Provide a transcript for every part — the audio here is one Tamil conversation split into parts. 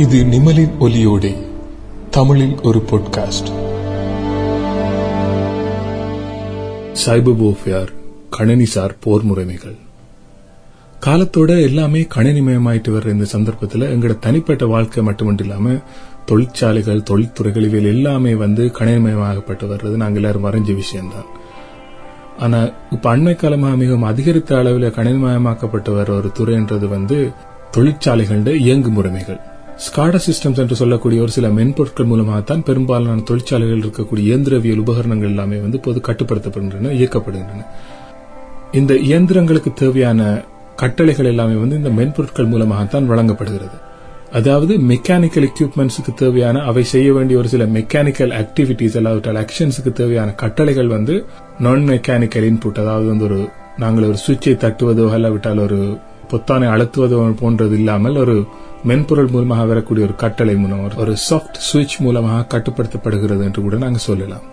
இது நிமலின் ஒலியோடே தமிழில் ஒரு பாட்காஸ்ட் சைபர் warfare கணினிசார் போர் முறைமைகள். காலத்தோட எல்லாமே கணினிமயமாயிட்டு வர்ற இந்த சந்தர்ப்பத்தில் எங்களோட தனிப்பட்ட வாழ்க்கை மட்டுமட்டு இல்லாம தொழிற்சாலைகள் தொழில்துறைகள் இவையில் எல்லாமே வந்து கணினிமயமாகப்பட்டு வர்றது நாங்கள் எல்லாரும் வரைஞ்ச விஷயம்தான். ஆனா இப்ப அண்மை காலமாக மிகவும் அதிகரித்த அளவில் கணினிமயமாக்கப்பட்டு வர ஒரு துறைன்றது வந்து தொழிற்சாலைகளோட இயங்கு முறைமைகள். ஸ்காடா சிஸ்டம்ஸ் என்று சொல்லக்கூடிய ஒரு சில மென்பொருட்கள் மூலமாகத்தான் பெரும்பாலான தொழிற்சாலைகள் இருக்கக்கூடிய இயந்திரவியல் உபகரணங்கள் எல்லாமே வந்து பொது கட்டுப்படுத்தப்படுகின்றன இயக்கப்படுகின்றன. இந்த இயந்திரங்களுக்கு தேவையான கட்டளைகள் எல்லாமே வந்து இந்த மென்பொருட்கள் மூலமாகத்தான் வழங்கப்படுகிறது. அதாவது மெக்கானிக்கல் எக்யூப்மெண்ட்ஸுக்கு தேவையான அவை செய்ய வேண்டிய ஒரு சில மெக்கானிக்கல் ஆக்டிவிட்டிஸ் அல்லாவிட்டால் ஆக்ஷன்ஸுக்கு தேவையான கட்டளைகள் வந்து நான் மெக்கானிக்கல் இன்புட் அதாவது வந்து ஒரு நாங்கள் ஒரு சுவிட்சை தட்டுவதோ அல்லாவிட்டால் ஒரு பொத்தானை அழுத்துவது போன்றது இல்லாமல் ஒரு மென்பொருள் மூலமாக வரக்கூடிய ஒரு கட்டளை மூலம் ஒரு சாஃப்ட் சுவிட்ச் மூலமாக கட்டுப்படுத்தப்படுகிறது என்று கூட நாங்கள் சொல்லலாம்.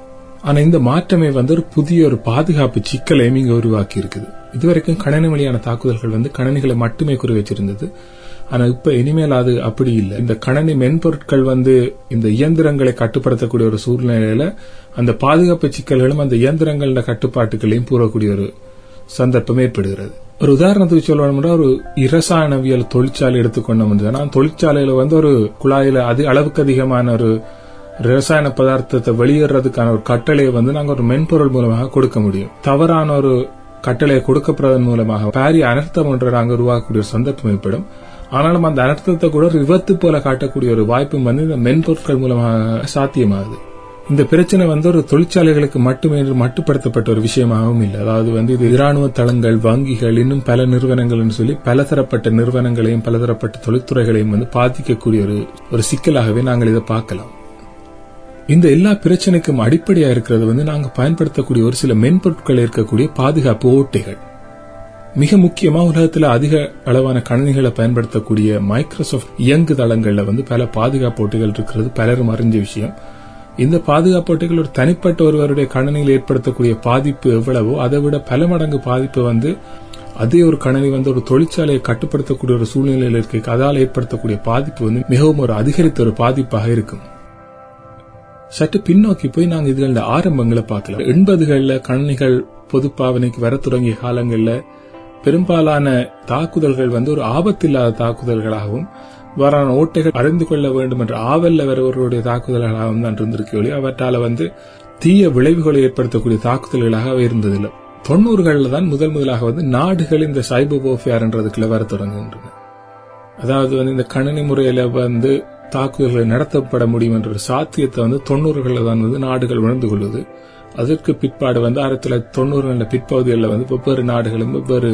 ஆனா இந்த மாற்றமே வந்து ஒரு புதிய ஒரு பாதுகாப்பு சிக்கலையும் இங்க உருவாக்கி இருக்குது இதுவரைக்கும் கணனி வழியான தாக்குதல்கள் வந்து கணனிகளை மட்டுமே குறி வச்சிருந்தது ஆனா இப்ப இனிமேல் அது அப்படி இல்லை. இந்த கணனி மென்பொருட்கள் வந்து இந்த இயந்திரங்களை கட்டுப்படுத்தக்கூடிய ஒரு சூழ்நிலையில அந்த பாதுகாப்பு சிக்கல்களும் அந்த இயந்திரங்களோட கட்டுப்பாட்டுகளையும் கூறக்கூடிய ஒரு சந்தர்ப்பம் ஏற்படுகிறது. ஒரு உதாரணத்துக்கு சொல்லணும்னா ஒரு இரசாயனவியல் தொழிற்சாலை எடுத்துக்கொண்டோம்னா தொழிற்சாலையில வந்து ஒரு குழாயில அது அளவுக்கு அதிகமான ஒரு ரசாயன பதார்த்தத்தை வெளியேறதுக்கான ஒரு கட்டளையை வந்து நாங்க ஒரு மென்பொருள் மூலமாக கொடுக்க முடியும். தவறான ஒரு கட்டளையை கொடுக்கப்படுவதன் மூலமாக பாரிய அனர்த்தம் ஒன்றை நாங்கள் உருவாக்கக்கூடிய ஒரு சந்தர்ப்பம் ஏற்படும். ஆனாலும் அந்த அனர்த்தத்தை கூட ஒரு விபத்து போல காட்டக்கூடிய ஒரு வாய்ப்பும் வந்து இந்த மென்பொருட்கள் மூலமாக சாத்தியமாகுது. இந்த பிரச்சனை வந்து ஒரு தொழிற்சாலைகளுக்கு மட்டுமே மட்டுப்படுத்தப்பட்ட ஒரு விஷயமாகவும் இல்லை. அதாவது வந்து இது இராணுவ தளங்கள் வங்கிகள் இன்னும் பல நிறுவனங்கள்னு சொல்லி பலதரப்பட்ட நிறுவனங்களையும் பலதரப்பட்ட தொழில்துறைகளையும் வந்து பாதிக்கக்கூடிய ஒரு ஒரு சிக்கலாகவே நாங்கள் இதை பார்க்கலாம். இந்த எல்லா பிரச்சனைக்கும் அடிப்படையா இருக்கிறது வந்து நாங்கள் பயன்படுத்தக்கூடிய ஒரு சில மென்பொருட்கள் இருக்கக்கூடிய பாதுகாப்பு ஓட்டைகள். மிக முக்கியமா உலகத்தில் அதிக அளவான கணினிகளை பயன்படுத்தக்கூடிய மைக்ரோசாப்ட் இயங்கு தளங்கள்ல வந்து பல பாதுகாப்பு ஓட்டைகள் இருக்கிறது. பலரும் அறிஞ்ச விஷயம். இந்த பாதுகாப்பு அட்டைகள் ஒரு தனிப்பட்ட ஒருவருடைய கணனியில் ஏற்படுத்தக்கூடிய பாதிப்பு எவ்வளவோ அதை விட பல மடங்கு பாதிப்பு வந்து அதே ஒரு கணனி வந்து ஒரு தொழிற்சாலையை கட்டுப்படுத்தக்கூடிய ஒரு சூழ்நிலையில் இருக்க. அதால் ஏற்படுத்தக்கூடிய பாதிப்பு வந்து மிகவும் ஒரு அதிகரித்த ஒரு பாதிப்பாக இருக்கும். சற்று பின்னோக்கி போய் நாங்க இந்த ஆரம்பங்களை பார்க்கலாம். எண்பதுகளில் கணனிகள் பொது பாவனைக்கு வர தொடங்கிய காலங்களில் பெரும்பாலான தாக்குதல்கள் வந்து ஒரு ஆபத்தில்லாத தாக்குதல்களாகவும் வரான ஓட்டைகள் அறிந்து கொள்ள வேண்டும் என்ற ஆவல்ல வருவர்களுடைய தாக்குதல்களாகவும் தான் இருந்திருக்கே அவற்றால வந்து தீய விளைவுகளை ஏற்படுத்தக்கூடிய தாக்குதல்களாக இருந்ததில்லை. தொண்ணூறுகளில் தான் முதல் முதலாக வந்து நாடுகள் இந்த சைபர் போஃபியார்ன்றதுக்குள்ள வர தொடங்குகின்றன. அதாவது வந்து இந்த கணினி முறையில வந்து தாக்குதல்கள் நடத்தப்பட முடியும் என்ற ஒரு சாத்தியத்தை வந்து தொண்ணூறுகளில் தான் வந்து நாடுகள் உணர்ந்து கொள்வது அதற்கு பிற்பாடு வந்து ஆயிரத்தி தொள்ளாயிரத்தி தொண்ணூறுகளில் பிற்பகுதிகளில் வந்து வெவ்வேறு நாடுகளும் வெவ்வேறு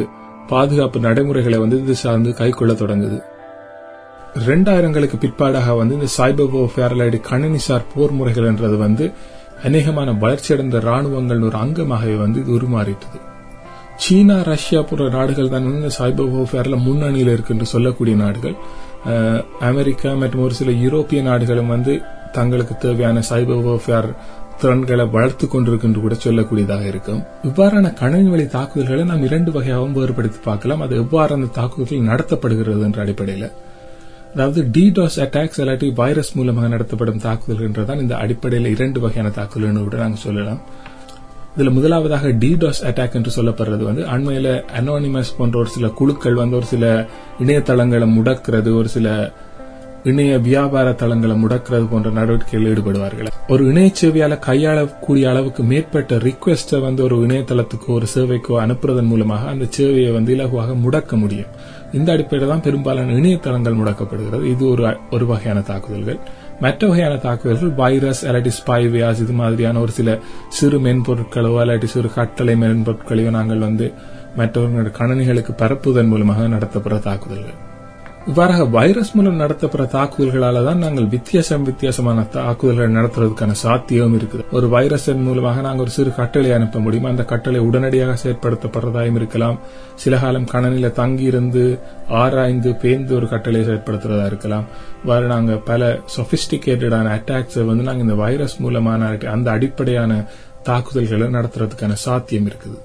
பாதுகாப்பு நடைமுறைகளை வந்து இது சார்ந்து கைக்கொள்ள தொடங்குது. ரெண்டாயிரங்களுக்கு பிற்பாடாக வந்து இந்த சைபர் போஃபேரலைடு கணினிசார் போர் முறைகள் என்றது வந்து அநேகமான வளர்ச்சியடைந்த ராணுவங்கள் ஒரு அங்கமாகவே வந்து இது உருமாறிட்டது. சீனா ரஷ்யா போன்ற நாடுகள் தான் வந்து இந்த சைபர் ஃபேரில் முன்னணியில் இருக்குன்னு சொல்லக்கூடிய நாடுகள். அமெரிக்கா மற்றும் ஒரு சில யூரோப்பிய நாடுகளும் வந்து தங்களுக்கு தேவையான சைபர் ஃபேர் திறன்களை வளர்த்து கொண்டிருக்கின்ற கூட சொல்லக்கூடியதாக இருக்கும். இவ்வாறான கணினி வழி தாக்குதல்களை நாம் இரண்டு வகையாகவும் வேறுபடுத்தி பார்க்கலாம். அது எவ்வாறு அந்த தாக்குதல்கள் நடத்தப்படுகிறது என்ற அடிப்படையில். அதாவது டிடாஸ் அட்டாக்ஸ் இல்லாட்டி வைரஸ் மூலமாக நடத்தப்படும் தாக்குதல்கள் என்றதான் இந்த அடிப்படையில் இரண்டு வகையான தாக்குதல்கள் கூட நாங்கள் சொல்லலாம். இதுல முதலாவதாக டிடாஸ் அட்டாக் என்று சொல்லப்படுறது வந்து அண்மையில அனோனிமஸ் போன்ற ஒரு சில குழுக்கள் வந்து ஒரு சில இணையதளங்களை முடக்கிறது ஒரு சில இணைய வியாபார தளங்களை முடக்கிறது போன்ற நடவடிக்கைகளில் ஈடுபடுவார்கள். ஒரு இணைய சேவையால கையாளக்கூடிய அளவுக்கு மேற்பட்ட ரிக்வெஸ்ட வந்து ஒரு இணையதளத்துக்கோ ஒரு சேவைக்கோ அனுப்புறதன் மூலமாக அந்த சேவையை வந்து இலகுவாக முடக்க முடியும். இந்த அடிப்படையில் தான் பெரும்பாலான இணையதளங்கள் முடக்கப்படுகிறது. இது ஒரு ஒரு வகையான தாக்குதல்கள். மற்ற வகையான தாக்குதல்கள் வைரஸ் அல்லாட்டி ஸ்பைவியாஸ் இது மாதிரியான ஒரு சில சிறு மென்பொருட்களோ அல்லாட்டி சிறு கட்டளை மென்பொருட்களையோ நாங்கள் வந்து மற்றவர்களுடைய கணனிகளுக்கு பரப்புவதன் மூலமாக நடத்தப்படுற தாக்குதல்கள். இவ்வாறாக வைரஸ் மூலம் நடத்தப்படுற தாக்குதல்களால தான் நாங்கள் வித்தியாசம் வித்தியாசமான தாக்குதல்கள் நடத்துறதுக்கான சாத்தியம் இருக்குது. ஒரு வைரஸின் மூலமாக நாங்கள் ஒரு சிறு கட்டளை அனுப்ப முடியும்? அந்த கட்டளை உடனடியாக செயற்படுத்தப்படுறதாயும் இருக்கலாம். சில காலம் கணனில தங்கியிருந்து ஆராய்ந்து பேர்ந்து ஒரு கட்டளையை செயற்படுத்துறதா இருக்கலாம். இவ்வாறு நாங்கள் பல சொபிஸ்டிகேட்டடான அட்டாக்ஸை வந்து நாங்கள் இந்த வைரஸ் மூலமான அந்த அடிப்படையான தாக்குதல்களை நடத்துறதுக்கான சாத்தியம் இருக்குது.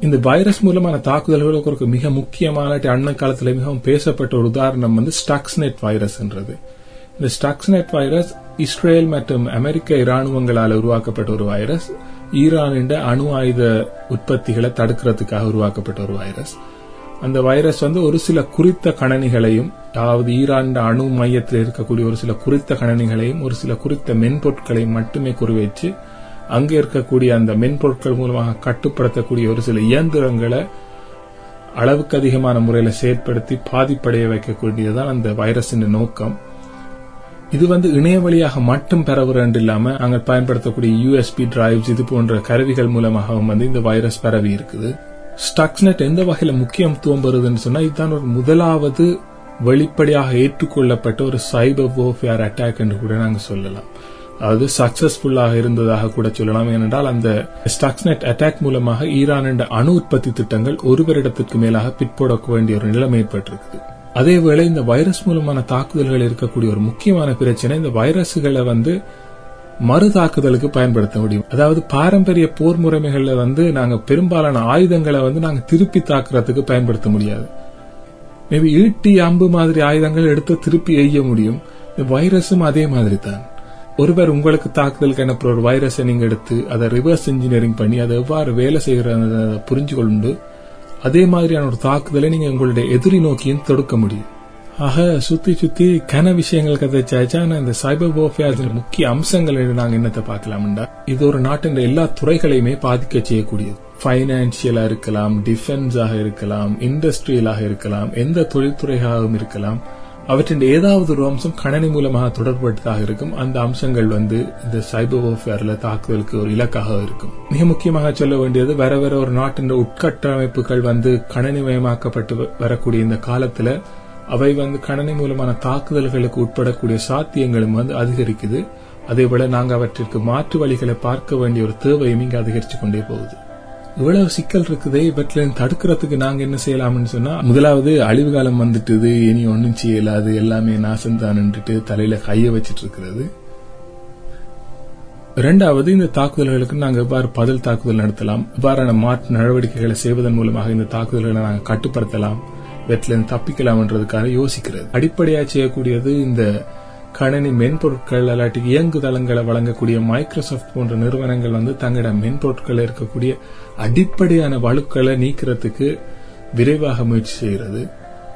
இந்த வைரஸ் மூலமான தாக்குதல்களுக்கு ஒரு மிக முக்கியமான அண்ணன் காலத்தில் மிகவும் பேசப்பட்ட ஒரு உதாரணம் வந்து ஸ்டக்ஸ்நெட் வைரஸ் என்றது. இந்த ஸ்டக்ஸ்நெட் வைரஸ் இஸ்ரேல் மற்றும் அமெரிக்க இராணுவங்களால் உருவாக்கப்பட்ட ஒரு வைரஸ் ஈரானின் அணு ஆயுத உற்பத்திகளை தடுக்கிறதுக்காக உருவாக்கப்பட்ட ஒரு வைரஸ் அந்த வைரஸ் வந்து ஒரு சில குறித்த கணனிகளையும் அதாவது ஈரான் அணு மையத்தில் இருக்கக்கூடிய ஒரு சில குறித்த கணனிகளையும் ஒரு சில குறித்த மென்பொருட்களையும் மட்டுமே குறிவைச்சு அங்கே இருக்கக்கூடிய அந்த மென்பொருட்கள் மூலமாக கட்டுப்படுத்தக்கூடிய ஒரு சில இயந்திரங்களை அளவுக்கு அதிகமான முறையில் செயற்படுத்தி பாதிப்படைய வைக்கக்கூடியதுதான் அந்த வைரஸின் நோக்கம். இது வந்து இணைய வழியாக மட்டும் பரவுறன்று இல்லாம நாங்கள் பயன்படுத்தக்கூடிய யூஎஸ்பி டிரைவ்ஸ் இது போன்ற கருவிகள் மூலமாகவும் வந்து இந்த வைரஸ் பரவி இருக்குது. ஸ்டக்ஸ்நெட் எந்த வகையில முக்கியத்துவம் வருதுன்னு சொன்னா இதுதான் ஒரு முதலாவது வெளிப்படையாக ஏற்றுக்கொள்ளப்பட்ட ஒரு சைபர் வோர்ஃபேர் அட்டாக் என்று கூட நாங்க சொல்லலாம். அதாவது சக்சஸ்ஃபுல்லாக இருந்ததாக கூட சொல்லலாம். ஏனென்றால் அந்த ஸ்டக்ஸ்நெட் அட்டாக் மூலமாக ஈரான் என்ற அணு உற்பத்தி திட்டங்கள் ஒரு வருடத்திற்கு மேலாக பிற்போடக்க வேண்டிய ஒரு நிலைமை ஏற்பட்டிருக்குது. அதேவேளை இந்த வைரஸ் மூலமான தாக்குதல்கள் இருக்கக்கூடிய ஒரு முக்கியமான பிரச்சனை இந்த வைரஸ்களை வந்து மறு தாக்குதலுக்கு பயன்படுத்த முடியும். அதாவது பாரம்பரிய போர் முறைமைகள்ல வந்து நாங்க பெரும்பாலான ஆயுதங்களை வந்து நாங்க திருப்பி தாக்குறதுக்கு பயன்படுத்த முடியாது. மேபி ஈட்டி அம்பு மாதிரி ஆயுதங்கள் எடுத்து திருப்பி எய்ய முடியும். இந்த வைரஸும் அதே மாதிரி தான். ஒருவர் உங்களுக்கு தாக்குதலுக்கு அனுப்புற ஒரு வைரஸை நீங்க எடுத்து அதை ரிவர்ஸ் இன்ஜினியரிங் பண்ணி அதை எவ்வாறு வேலை செய்கிறத புரிஞ்சு கொண்டு அதே மாதிரியான ஒரு தாக்குதலை நீங்க உங்களுடைய எதிரி நோக்கியும் தொடுக்க முடியும். ஆக சுத்தி சுத்தி கன விஷயங்கள் கதைச்சாச்சா இந்த சைபர் போஃபியா முக்கிய அம்சங்கள் நாங்க என்னத்தை பார்க்கலாம்டா இது ஒரு நாட்டின் எல்லா துறைகளையுமே பாதிக்க செய்யக்கூடியது. பைனான்சியலா இருக்கலாம் டிஃபென்ஸாக இருக்கலாம் இண்டஸ்ட்ரியலாக இருக்கலாம் எந்த தொழில்துறையாகவும் இருக்கலாம். அவற்றின் ஏதாவது ஒரு அம்சம் கணனி மூலமாக தொடர்பட்டதாக இருக்கும். அந்த அம்சங்கள் வந்து இந்த சைபர் warfareல தாக்குதலுக்கு ஒரு இலக்காக இருக்கும். மிக முக்கியமாக சொல்ல வேண்டியது வர வர ஒரு நாட்டின் உட்கட்டமைப்புகள் வந்து கணனிமயமாக்கப்பட்டு வரக்கூடிய இந்த காலத்துல அவை வந்து கணனி மூலமான தாக்குதல்களுக்கு உட்படக்கூடிய சாத்தியங்களும் வந்து அதிகரிக்குது. அதேபோல நாங்கள் அவற்றிற்கு மாற்று வழிகளை பார்க்க வேண்டிய ஒரு தேவையும் இங்கு அதிகரித்து கொண்டே போகுது. இவ்வளவு சிக்கல் இருக்குதே இவற்றில தடுக்கிறதுக்கு நாங்க என்ன செய்யலாம்னு சொன்னா முதலாவது அழிவு காலம் வந்துட்டுது இனி ஒன்னும் செய்யலாது எல்லாமே நாசம்தான்னுட்டு தலையில கைய வச்சிட்டு இருக்கிறது இரண்டாவது இந்த தாக்குதல்களுக்கு நாங்க எவ்வாறு பதில் தாக்குதல் நடத்தலாம் இவ்வாறான மாற்று நடவடிக்கைகளை செய்வதன் மூலமாக இந்த தாக்குதல்களை நாங்க கட்டுப்படுத்தலாம் இவற்றிலிருந்து தப்பிக்கலாம்ன்றதுக்காக யோசிக்கிறது. அடிப்படையா செய்யக்கூடியது இந்த கணினி மென்பொருட்கள் அல்லாட்டி இயங்குதளங்களை வழங்கக்கூடிய மைக்ரோசாஃப்ட் போன்ற நிறுவனங்கள் வந்து தங்களோட மென்பொருட்கள் இருக்கக்கூடிய அடிப்படையான வலுக்களை நீக்கிறதுக்கு விரைவாக முயற்சி செய்கிறது.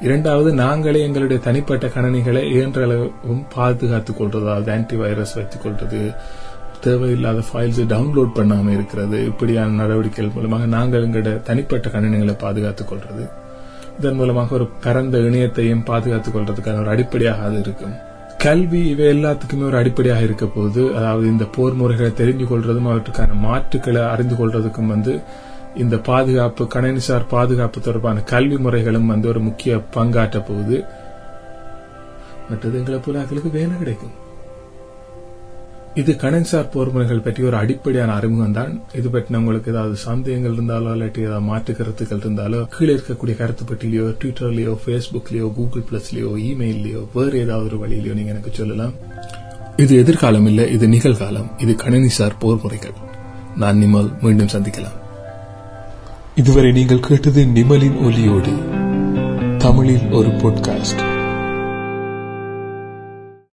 இரண்டாவது நாங்களே எங்களுடைய தனிப்பட்ட கணனிகளை இயன்ற அளவும் பாதுகாத்துக் கொள்றது அதாவது ஆன்டி வைரஸ் வைத்துக் கொள்றது தேவையில்லாத ஃபைல்ஸை டவுன்லோட் பண்ணாமல் இருக்கிறது இப்படியான நடவடிக்கைகள் மூலமாக நாங்கள் எங்களுடைய தனிப்பட்ட கணினிகளை பாதுகாத்துக் கொள்றது. இதன் மூலமாக ஒரு பரந்த இணையத்தையும் பாதுகாத்துக் கொள்றதுக்கான ஒரு அடிப்படையாக அது இருக்கும். கல்வி இவை எல்லாத்துக்குமே ஒரு அடிப்படையாக இருக்க போகுது. அதாவது இந்த போர் முறைகளை தெரிந்து கொள்றதும் அவற்றுக்கான மாற்றுக்களை அறிந்து கொள்றதுக்கும் வந்து இந்த பாதுகாப்பு கணினிசார் பாதுகாப்பு தொடர்பான கல்வி முறைகளும் வந்து ஒரு முக்கிய பங்காற்ற போகுது. மற்றது எங்களை புறாக்களுக்கு வேலை கிடைக்கும். இது கணன்சார் போர்முறைகள் பற்றி ஒரு அடிப்படையான அறிமுகம் தான் இது பற்றி உங்களுக்கு ஏதாவது சந்தேகங்கள் இருந்தாலோ இல்லாட்டி ஏதாவது மாற்று கருத்துக்கள் இருந்தாலோ கீழே இருக்கக்கூடிய கருத்து பட்டியலையோ ட்விட்டர்லயோ ஃபேஸ்புக்லயோ கூகுள் பிளஸ்லயோ இமெயிலையோ வேறு ஏதாவது ஒரு வழியிலையோ நீங்க எனக்கு சொல்லலாம். இது எதிர்காலம் இல்லை இது நிகழ்காலம். இது கணினிசார் போர்முறைகள். நான் நிமல் மீண்டும் சந்திக்கலாம். இதுவரை நீங்கள் கேட்டது நிமலின் ஒலியோடு தமிழில் ஒரு பாட்காஸ்ட்